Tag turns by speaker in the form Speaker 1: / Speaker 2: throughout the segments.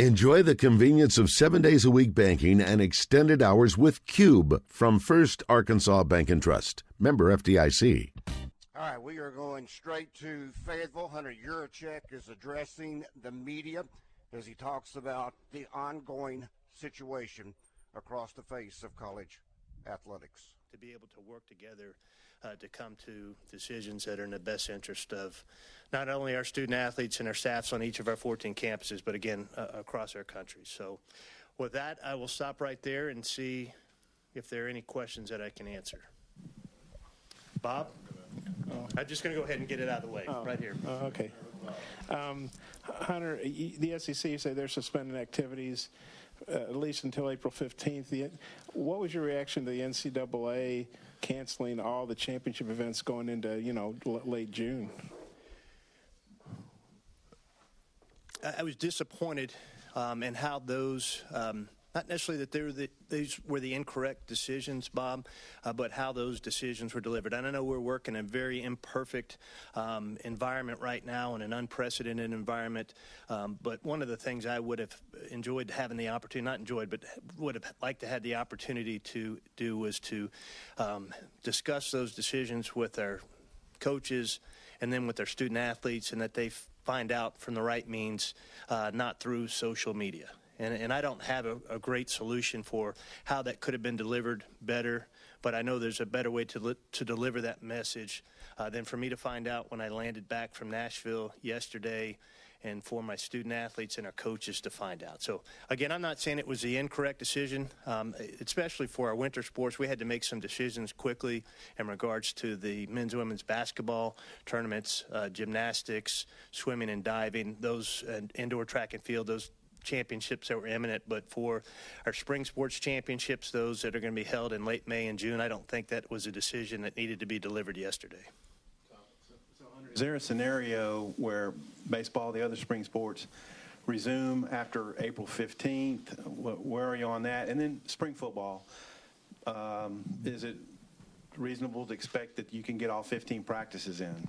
Speaker 1: Enjoy the convenience of seven days a week banking and extended hours with Cube from First Arkansas Bank and Trust. Member FDIC.
Speaker 2: All right, we are going straight to Fayetteville. Hunter Yurachek is addressing the media as he talks about the ongoing situation across the face of college athletics.
Speaker 3: To be able to work together uh, to come to decisions that are in the best interest of not only our student athletes and our staffs on each of our 14 campuses, but again, uh, across our country. So, with that, I will stop right there and see if there are any questions that I can answer. Bob? I'm just going to go ahead and get it out of the way oh. right here.
Speaker 4: Oh, okay. Um, Hunter, the SEC say they're suspending activities uh, at least until April 15th. The, what was your reaction to the NCAA canceling all the championship events going into you know l- late June?
Speaker 3: I was disappointed um, in how those. Um, not necessarily that were the, these were the incorrect decisions, Bob, uh, but how those decisions were delivered. And I know we're working in a very imperfect um, environment right now, in an unprecedented environment. Um, but one of the things I would have enjoyed having the opportunity, not enjoyed, but would have liked to have the opportunity to do was to um, discuss those decisions with our coaches and then with our student athletes, and that they find out from the right means, uh, not through social media. And, and I don't have a, a, great solution for how that could have been delivered better, but I know there's a better way to, li- to deliver that message uh, than for me to find out when I landed back from Nashville yesterday and for my student athletes and our coaches to find out. So, again, I'm not saying it was the incorrect decision, um, especially for our winter sports. We had to make some decisions quickly in regards to the men's and women's basketball tournaments, uh, gymnastics, swimming and diving, those uh, indoor track and field, those championships that were imminent, but for our spring sports championships, those that are going to be held in late May and June, I don't think that was a decision that needed to be delivered yesterday.
Speaker 5: Is there a scenario where baseball, the other spring sports, resume after April 15th? Where are you on that? And then spring football, um, is it reasonable to expect that you can get all 15 practices in?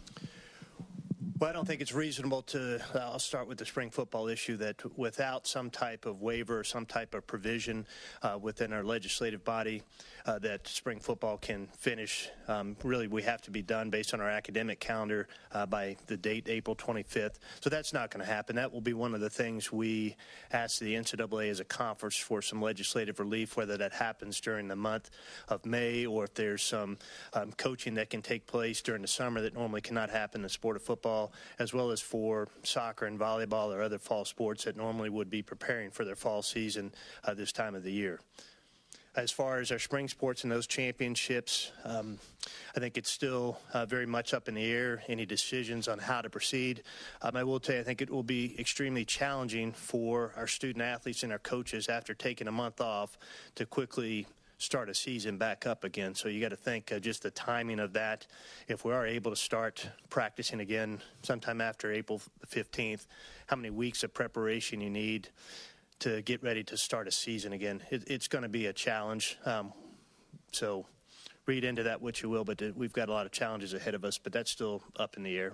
Speaker 3: Well, I don't think it's reasonable to. Uh, I'll start with the spring football issue that without some type of waiver or some type of provision uh, within our legislative body, uh, that spring football can finish. Um, really, we have to be done based on our academic calendar uh, by the date April 25th. So that's not going to happen. That will be one of the things we ask the NCAA as a conference for some legislative relief, whether that happens during the month of May or if there's some um, coaching that can take place during the summer that normally cannot happen in the sport of football as well as for soccer and volleyball or other fall sports that normally would be preparing for their fall season uh, this time of the year. As far as our spring sports and those championships, um, I think it's still uh, very much up in the air. Any decisions on how to proceed? Um, I will tell you, I think it will be extremely challenging for our student athletes and our coaches after taking a month off to quickly start a season back up again. So you got to think uh, just the timing of that. If we are able to start practicing again sometime after April 15th, how many weeks of preparation you need to get ready to start a season again? It, it's going to be a challenge. Um, so read into that what you will, but we've got a lot of challenges ahead of us, but that's still up in the air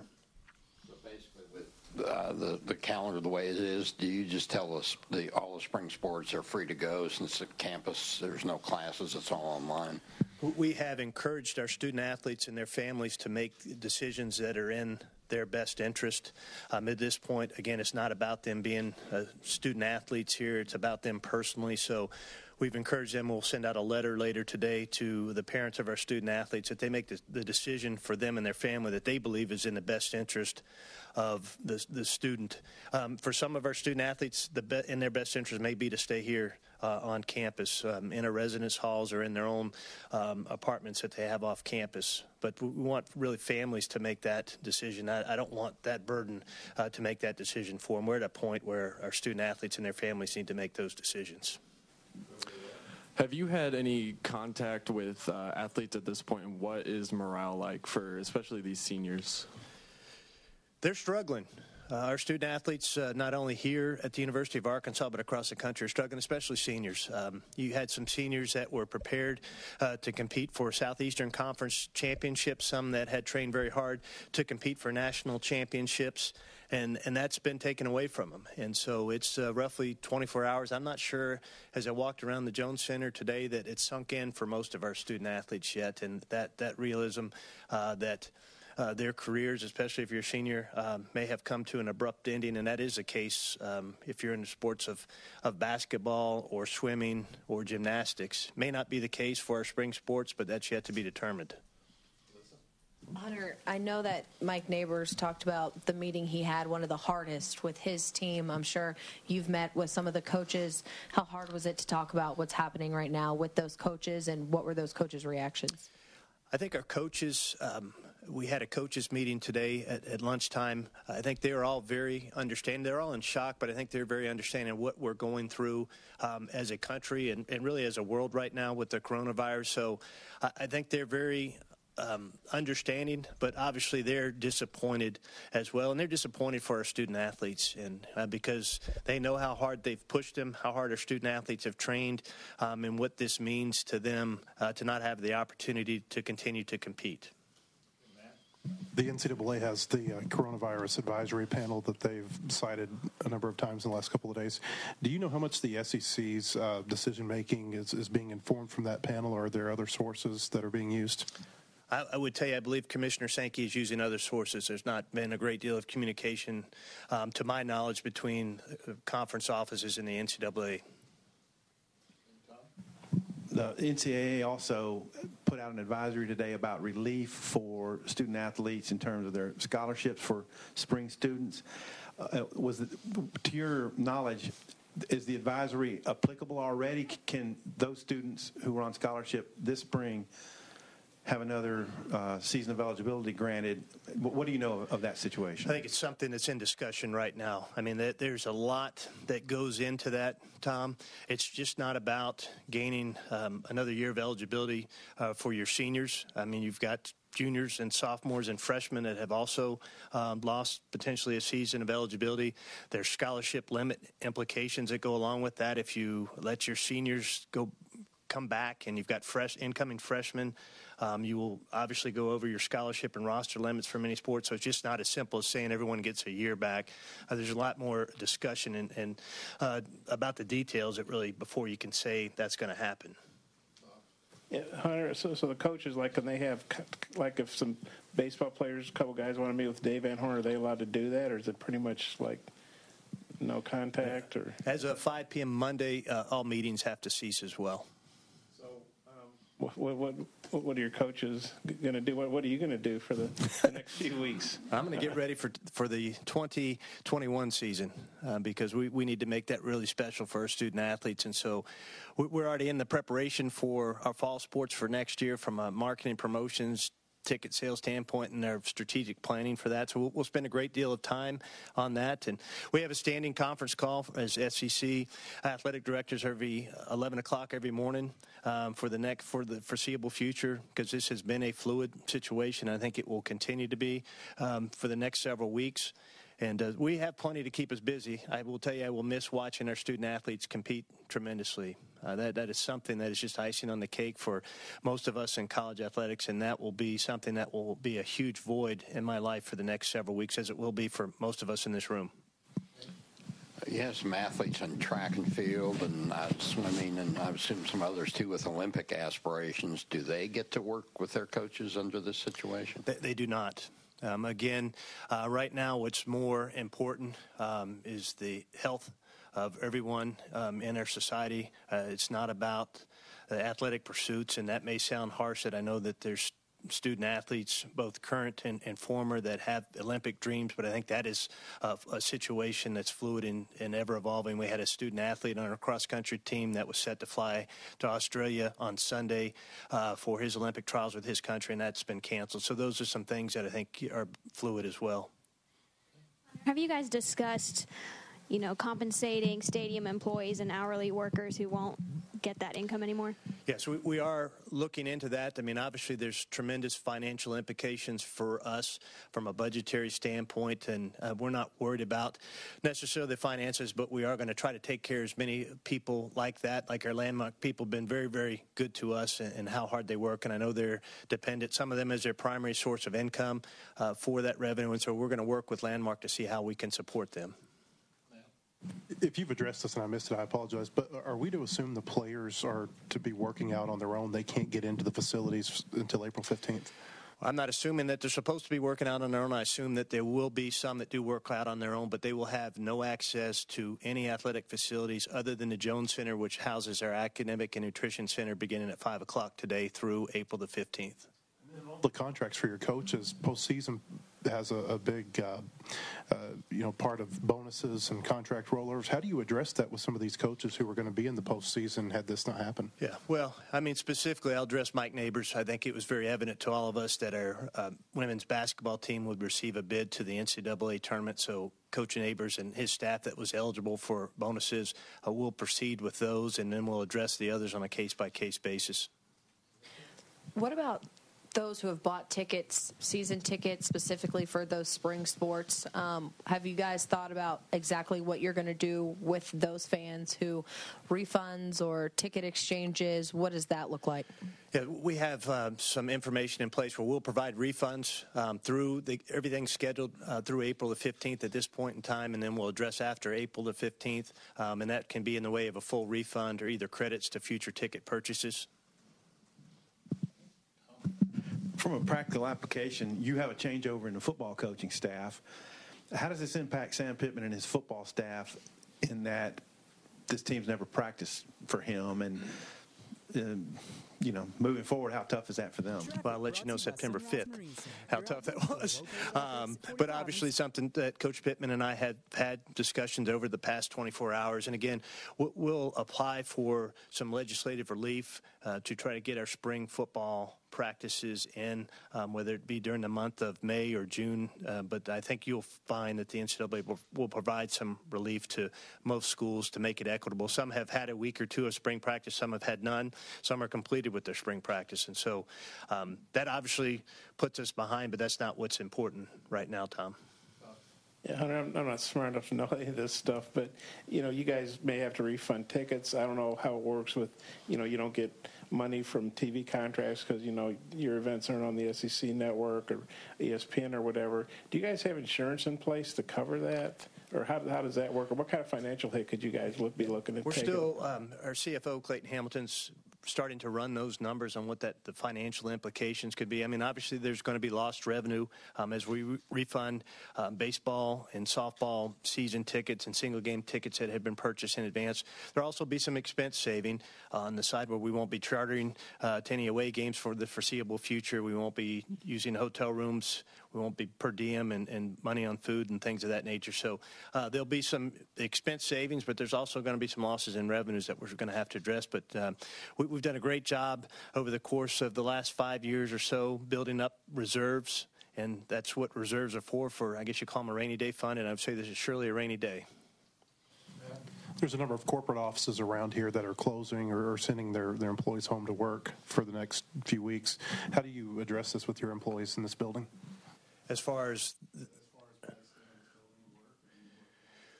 Speaker 6: uh, the the calendar the way it is, do you just tell us the all the spring sports are free to go since the campus there's no classes, it's all online?
Speaker 3: We have encouraged our student athletes and their families to make decisions that are in their best interest. Um, at this point, again, it's not about them being uh, student athletes here; it's about them personally. So we've encouraged them. We'll send out a letter later today to the parents of our student athletes that they make the, the decision for them and their family that they believe is in the best interest of the, the student. Um, for some of our student athletes, the be, in their best interest may be to stay here uh, on campus um, in our residence halls or in their own um, apartments that they have off campus. But we want really families to make that decision. I, I don't want that burden uh, to make that decision for them. We're at a point where our student athletes and their families need to make those decisions.
Speaker 7: Have you had any contact with uh, athletes at this point? what is morale like for especially these seniors?
Speaker 3: They're struggling. Uh, our student athletes, uh, not only here at the University of Arkansas, but across the country, are struggling, especially seniors. Um, you had some seniors that were prepared uh, to compete for Southeastern Conference championships, some that had trained very hard to compete for national championships. And, and that's been taken away from them. And so it's uh, roughly 24 hours. I'm not sure, as I walked around the Jones Center today, that it's sunk in for most of our student athletes yet. And that, that realism uh, that uh, their careers, especially if you're a senior, um, may have come to an abrupt ending, and that is the case um, if you're in the sports of, of basketball or swimming or gymnastics. May not be the case for our spring sports, but that's yet to be determined.
Speaker 8: Hunter, I know that Mike Neighbors talked about the meeting he had, one of the hardest with his team. I'm sure you've met with some of the coaches. How hard was it to talk about what's happening right now with those coaches, and what were those coaches' reactions?
Speaker 3: I think our coaches, um, we had a coaches meeting today at, at, lunchtime. I think they're all very understanding. They're all in shock, but I think they're very understanding what we're going through um, as a country and, and, really as a world right now with the coronavirus. So I, I think they're very um, understanding, but obviously they're disappointed as well, and they're disappointed for our student athletes, and uh, because they know how hard they've pushed them, how hard our student athletes have trained, um, and what this means to them uh, to not have the opportunity to continue to compete.
Speaker 9: The NCAA has the uh, coronavirus advisory panel that they've cited a number of times in the last couple of days. Do you know how much the SEC's uh, decision making is, is being informed from that panel, or are there other sources that are being used?
Speaker 3: I, I, would tell you, I believe Commissioner Sankey is using other sources. There's not been a great deal of communication, um, to my knowledge, between uh, conference offices and the NCAA.
Speaker 5: The NCAA also put out an advisory today about relief for student athletes in terms of their scholarships for spring students. Uh, was to your knowledge, is the advisory applicable already? Can those students who are on scholarship this spring have another uh, season of eligibility granted. What do you know of, that situation?
Speaker 3: I think it's something that's in discussion right now. I mean, there's a lot that goes into that, Tom. It's just not about gaining um, another year of eligibility uh, for your seniors. I mean, you've got juniors and sophomores and freshmen that have also um, lost potentially a season of eligibility. There's scholarship limit implications that go along with that. If you let your seniors go come back and you've got fresh incoming freshmen um, you will obviously go over your scholarship and roster limits for many sports, so it's just not as simple as saying everyone gets a year back. Uh, there's a lot more discussion and, and uh, about the details that really before you can say that's going to happen.
Speaker 4: Yeah, Hunter. So, so the coaches like, can they have like if some baseball players, a couple guys want to meet with Dave Van Horn, are they allowed to do that, or is it pretty much like no contact? Or
Speaker 3: as of 5 p.m. Monday, uh, all meetings have to cease as well.
Speaker 4: What, what, what are your coaches going to do? What, what are you going to do for the, the next few weeks?
Speaker 3: I'm going to get ready for for the 2021 season uh, because we, we need to make that really special for our student athletes. And so we're already in the preparation for our fall sports for next year from a marketing promotions ticket sales standpoint and their strategic planning for that. So we'll, we'll, spend a great deal of time on that. And we have a standing conference call as SEC athletic directors every 11 o'clock every morning um, for the next for the foreseeable future because this has been a fluid situation. I think it will continue to be um, for the next several weeks. And uh, we have plenty to keep us busy. I will tell you, I will miss watching our student athletes compete tremendously. Uh, that that is something that is just icing on the cake for most of us in college athletics, and that will be something that will be a huge void in my life for the next several weeks, as it will be for most of us in this room.
Speaker 6: You have some athletes in track and field and uh, swimming, and I assume some others too with Olympic aspirations. Do they get to work with their coaches under this situation?
Speaker 3: They, they do not. Um, again, uh, right now, what's more important um, is the health of everyone um, in our society. Uh, it's not about athletic pursuits, and that may sound harsh. That I know that there's student athletes, both current and, and, former, that have Olympic dreams, but I think that is a, a situation that's fluid and, and, ever evolving. We had a student athlete on our cross country team that was set to fly to Australia on Sunday uh, for his Olympic trials with his country, and that's been canceled. So those are some things that I think are fluid as well.
Speaker 10: Have you guys discussed? You know, compensating stadium employees and hourly workers who won't get that income anymore?
Speaker 3: Yes, we, we are looking into that. I mean, obviously, there's tremendous financial implications for us from a budgetary standpoint, and uh, we're not worried about necessarily the finances, but we are going to try to take care of as many people like that, like our landmark people, have been very, very good to us and, and how hard they work. And I know they're dependent, some of them as their primary source of income uh, for that revenue, and so we're going to work with Landmark to see how we can support them.
Speaker 9: If you've addressed this and I missed it, I apologize. But are we to assume the players are to be working out on their own? They can't get into the facilities until April 15th?
Speaker 3: I'm not assuming that they're supposed to be working out on their own. I assume that there will be some that do work out on their own, but they will have no access to any athletic facilities other than the Jones Center, which houses our academic and nutrition center beginning at 5 o'clock today through April the 15th.
Speaker 9: The contracts for your coaches postseason has a, a big, uh, uh, you know, part of bonuses and contract rollovers. How do you address that with some of these coaches who are going to be in the postseason had this not happen?
Speaker 3: Yeah, well, I mean, specifically, I'll address Mike Neighbors. I think it was very evident to all of us that our uh, women's basketball team would receive a bid to the NCAA tournament. So Coach Neighbors and his staff that was eligible for bonuses uh, will proceed with those, and then we'll address the others on a case by case basis.
Speaker 8: What about those who have bought tickets, season tickets specifically for those spring sports, um, have you guys thought about exactly what you're going to do with those fans who refunds or ticket exchanges? What does that look like?
Speaker 3: Yeah, we have uh, some information in place where we'll provide refunds um, through the, everything's scheduled uh, through April the 15th at this point in time, and then we'll address after April the 15th, um, and that can be in the way of a full refund or either credits to future ticket purchases.
Speaker 5: From a practical application, you have a changeover in the football coaching staff. How does this impact Sam Pittman and his football staff in that this team's never practiced for him and um, you know, moving forward, how tough is that for them?
Speaker 3: Well, I'll let you know September 5th how tough that was. Um, but obviously, something that Coach Pittman and I had had discussions over the past 24 hours. And again, we'll apply for some legislative relief uh, to try to get our spring football practices in, um, whether it be during the month of May or June. Uh, but I think you'll find that the NCAA will, will, provide some relief to most schools to make it equitable. Some have had a week or two of spring practice, some have had none, some are completed with their spring practice. And so um, that obviously puts us behind, but that's not what's important right now, Tom.
Speaker 4: Yeah, Hunter, I'm, I'm not smart enough to know any of this stuff, but you know, you guys may have to refund tickets. I don't know how it works with, you know, you don't get money from TV contracts because you know your events aren't on the SEC network or ESPN or whatever. Do you guys have insurance in place to cover that, or how, how does that work? Or what kind of financial hit could you guys look, be looking at?
Speaker 3: We're still um, our CFO Clayton Hamilton's starting to run those numbers on what that the financial implications could be. I mean, obviously, there's going to be lost revenue um, as we re- refund um, baseball and softball season tickets and single game tickets that had been purchased in advance. There'll also be some expense saving on the side where we won't be chartering uh, to any away games for the foreseeable future. We won't be using hotel rooms. We won't be per diem and, and money on food and things of that nature. So uh, there'll be some expense savings, but there's also going to be some losses in revenues that we're going to have to address. But uh, we, we've done a great job over the course of the last five years or so building up reserves, and that's what reserves are for. For I guess you call them a rainy day fund, and I would say this is surely a rainy day.
Speaker 9: There's a number of corporate offices around here that are closing or, or sending their, their employees home to work for the next few weeks. How do you address this with your employees in this building?
Speaker 3: As far as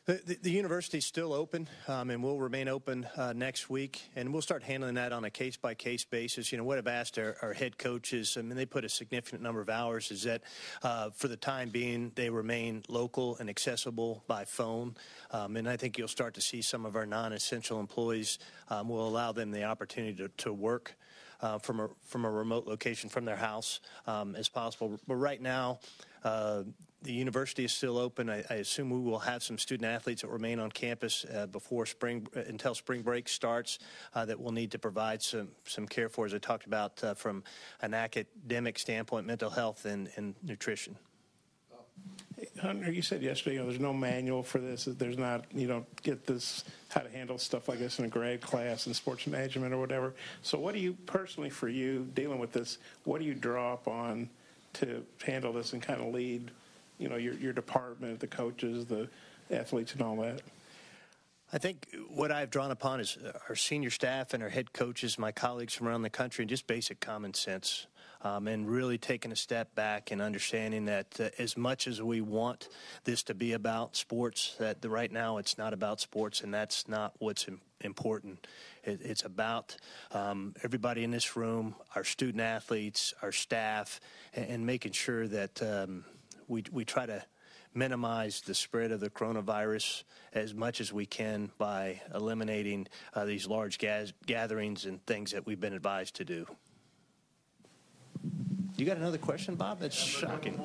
Speaker 3: The, the, university is still open um, and will remain open uh, next week, and we'll start handling that on a case by case basis. You know, what I've asked our, our, head coaches, I mean, they put a significant number of hours, is that uh, for the time being, they remain local and accessible by phone. Um, and I think you'll start to see some of our non essential employees um, will allow them the opportunity to, to work. Uh, from a from a remote location from their house um, as possible. But right now, uh, the university is still open. I, I, assume we will have some student athletes that remain on campus uh, before spring uh, until spring break starts uh, that we'll need to provide some some care for, as I talked about uh, from an academic standpoint, mental health and, and nutrition.
Speaker 4: Hunter, you said yesterday, you know, there's no manual for this. There's not, you don't get this how to handle stuff like this in a grad class in sports management or whatever. So, what do you personally, for you, dealing with this, what do you draw up on to handle this and kind of lead? You know, your, your department, the coaches, the athletes, and all that?
Speaker 3: I think what I've drawn upon is our senior staff and our head coaches, my colleagues from around the country, and just basic common sense. Um, and really taking a step back and understanding that uh, as much as we want this to be about sports, that the, right now it's not about sports, and that's not what's Im- important. It, it's about um, everybody in this room, our student athletes, our staff, and, and making sure that um, we, we try to minimize the spread of the coronavirus as much as we can by eliminating uh, these large gas- gatherings and things that we've been advised to do. You got another question, Bob? That's shocking.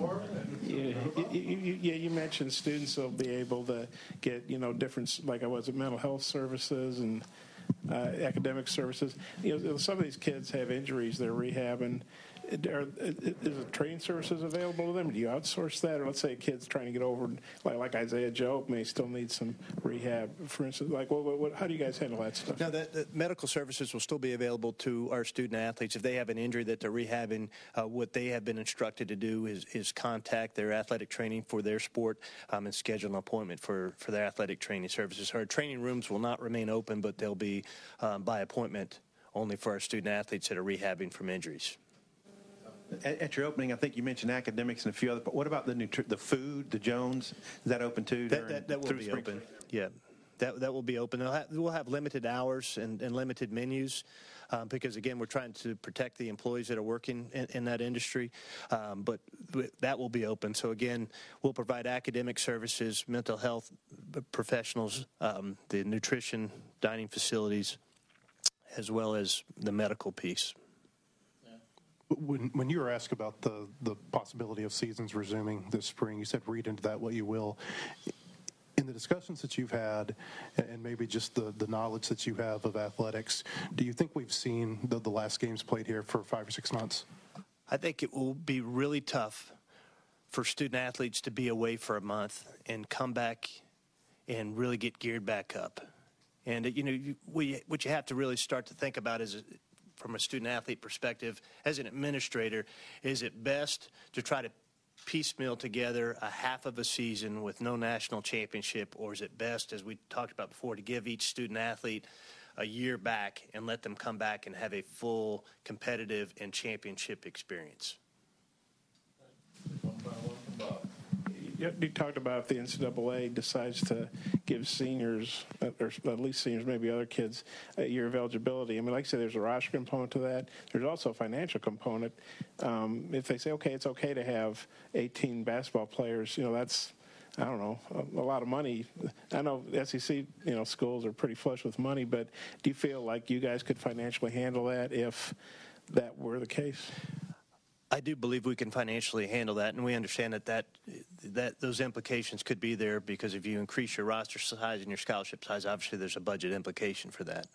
Speaker 4: Yeah, you, you, yeah, you mentioned students will be able to get, you know, different, like I was at mental health services and uh, academic services. You know, some of these kids have injuries they're rehabbing. Are, is the training services available to them? Do you outsource that, or let's say a kid's trying to get over, like, like Isaiah Joe may still need some rehab, for instance. Like, what, what, how do you guys handle that stuff?
Speaker 3: No, that, that medical services will still be available to our student athletes if they have an injury that they're rehabbing. Uh, what they have been instructed to do is, is contact their athletic training for their sport um, and schedule an appointment for, for their athletic training services. Our training rooms will not remain open, but they'll be um, by appointment only for our student athletes that are rehabbing from injuries.
Speaker 5: At, at your opening, I think you mentioned academics and a few other. But what about the nutri- the food, the Jones? Is that open too?
Speaker 3: That,
Speaker 5: during-
Speaker 3: that, that will be
Speaker 5: spring
Speaker 3: open. Yeah, that that will be open. They'll have, we'll have limited hours and, and limited menus. Um, because again, we're trying to protect the employees that are working in, in that industry, um, but that will be open. So again, we'll provide academic services, mental health professionals, um, the nutrition, dining facilities, as well as the medical piece.
Speaker 9: When, when you were asked about the, the possibility of seasons resuming this spring, you said read into that what you will. In the discussions that you've had, and maybe just the, the knowledge that you have of athletics, do you think we've seen the, the last games played here for five or six months?
Speaker 3: I think it will be really tough for student athletes to be away for a month and come back and really get geared back up. And you know, we, what you have to really start to think about is, from a student athlete perspective, as an administrator, is it best to try to piecemeal together a half of a season with no national championship, or is it best, as we talked about before, to give each student athlete a year back and let them come back and have a full competitive and championship experience?
Speaker 4: You talked about if the NCAA decides to give seniors, or at least seniors, maybe other kids, a year of eligibility. I mean, like I said, there's a roster component to that. There's also a financial component. Um, if they say, okay, it's okay to have 18 basketball players, you know, that's I don't know, a, a lot of money. I know SEC, you know, schools are pretty flush with money, but do you feel like you guys could financially handle that if that were the case?
Speaker 3: I do believe we can financially handle that, and we understand that, that that those implications could be there because if you increase your roster size and your scholarship size, obviously there's a budget implication for that.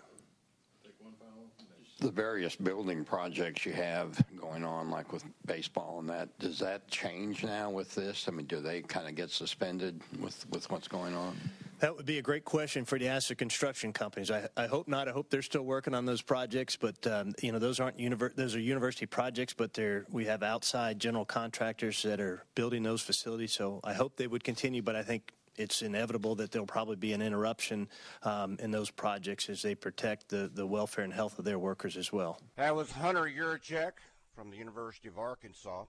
Speaker 6: The various building projects you have going on, like with baseball and that, does that change now with this? I mean, do they kind of get suspended with, with what's going on?
Speaker 3: That would be a great question for the ask the construction companies. I, I hope not. I hope they're still working on those projects, but um, you know those aren't univer- those are university projects, but they're we have outside general contractors that are building those facilities. So I hope they would continue, but I think it's inevitable that there'll probably be an interruption um, in those projects as they protect the, the welfare and health of their workers as well.
Speaker 2: That was Hunter Yurachek from the University of Arkansas.